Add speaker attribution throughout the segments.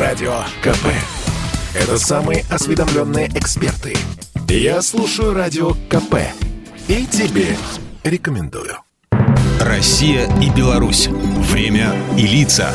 Speaker 1: Радио КП. Это самые осведомленные эксперты. Я слушаю Радио КП. И тебе рекомендую.
Speaker 2: Россия и Беларусь. Время и лица.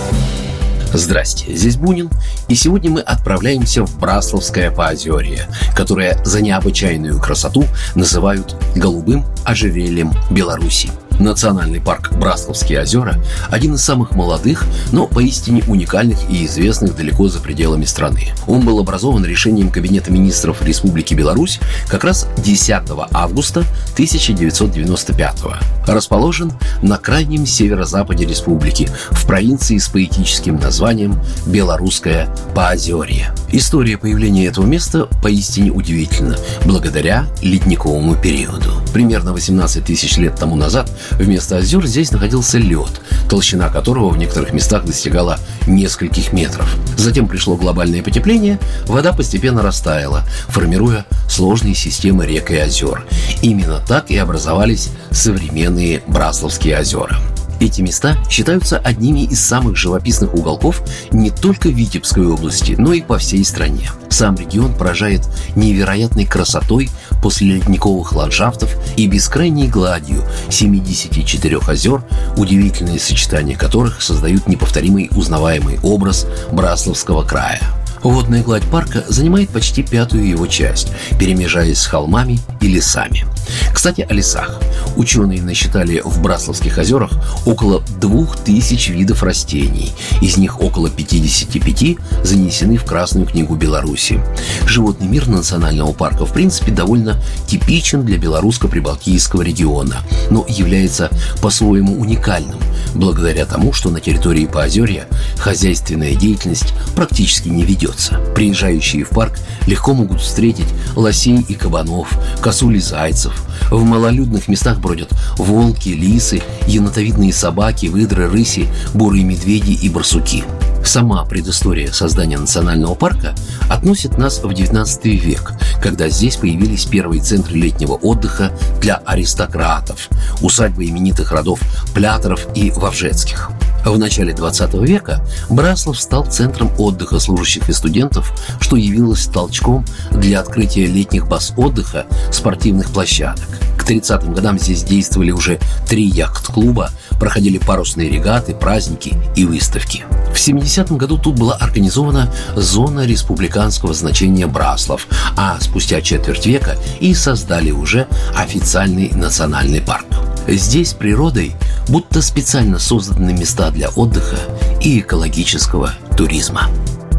Speaker 3: Здрасте, здесь Бунин, и сегодня мы отправляемся в Брасловское поозерье, которое за необычайную красоту называют «голубым ожерельем Беларуси». Национальный парк Брасловские озера – один из самых молодых, но поистине уникальных и известных далеко за пределами страны. Он был образован решением Кабинета министров Республики Беларусь как раз 10 августа 1995 года. Расположен на крайнем северо-западе республики, в провинции с поэтическим названием Белорусское Поозерье. История появления этого места поистине удивительна, благодаря ледниковому периоду. Примерно 18 тысяч лет тому назад Вместо озер здесь находился лед, толщина которого в некоторых местах достигала нескольких метров. Затем пришло глобальное потепление, вода постепенно растаяла, формируя сложные системы рек и озер. Именно так и образовались современные Брасловские озера. Эти места считаются одними из самых живописных уголков не только Витебской области, но и по всей стране. Сам регион поражает невероятной красотой после ледниковых ландшафтов и бескрайней гладью 74 озер, удивительные сочетания которых создают неповторимый узнаваемый образ Брасловского края. Водная гладь парка занимает почти пятую его часть, перемежаясь с холмами и лесами. Кстати, о лесах. Ученые насчитали в Брасловских озерах около 2000 видов растений. Из них около 55 занесены в Красную книгу Беларуси. Животный мир национального парка в принципе довольно типичен для белорусско-прибалтийского региона, но является по-своему уникальным, благодаря тому, что на территории Поозерья хозяйственная деятельность практически не ведется. Приезжающие в парк легко могут встретить лосей и кабанов, косуль и зайцев, в малолюдных местах бродят волки, лисы, енотовидные собаки, выдры, рыси, бурые медведи и барсуки. Сама предыстория создания национального парка относит нас в XIX век, когда здесь появились первые центры летнего отдыха для аристократов, усадьбы именитых родов Пляторов и Вовжецких. В начале 20 века Браслов стал центром отдыха служащих и студентов, что явилось толчком для открытия летних баз отдыха, спортивных площадок. К 30-м годам здесь действовали уже три яхт-клуба, проходили парусные регаты, праздники и выставки. В 70-м году тут была организована зона республиканского значения Браслов, а спустя четверть века и создали уже официальный национальный парк. Здесь природой будто специально созданы места для отдыха и экологического туризма.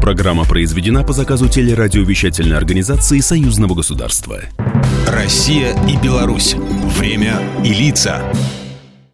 Speaker 2: Программа произведена по заказу телерадиовещательной организации Союзного государства. Россия и Беларусь. Время и лица.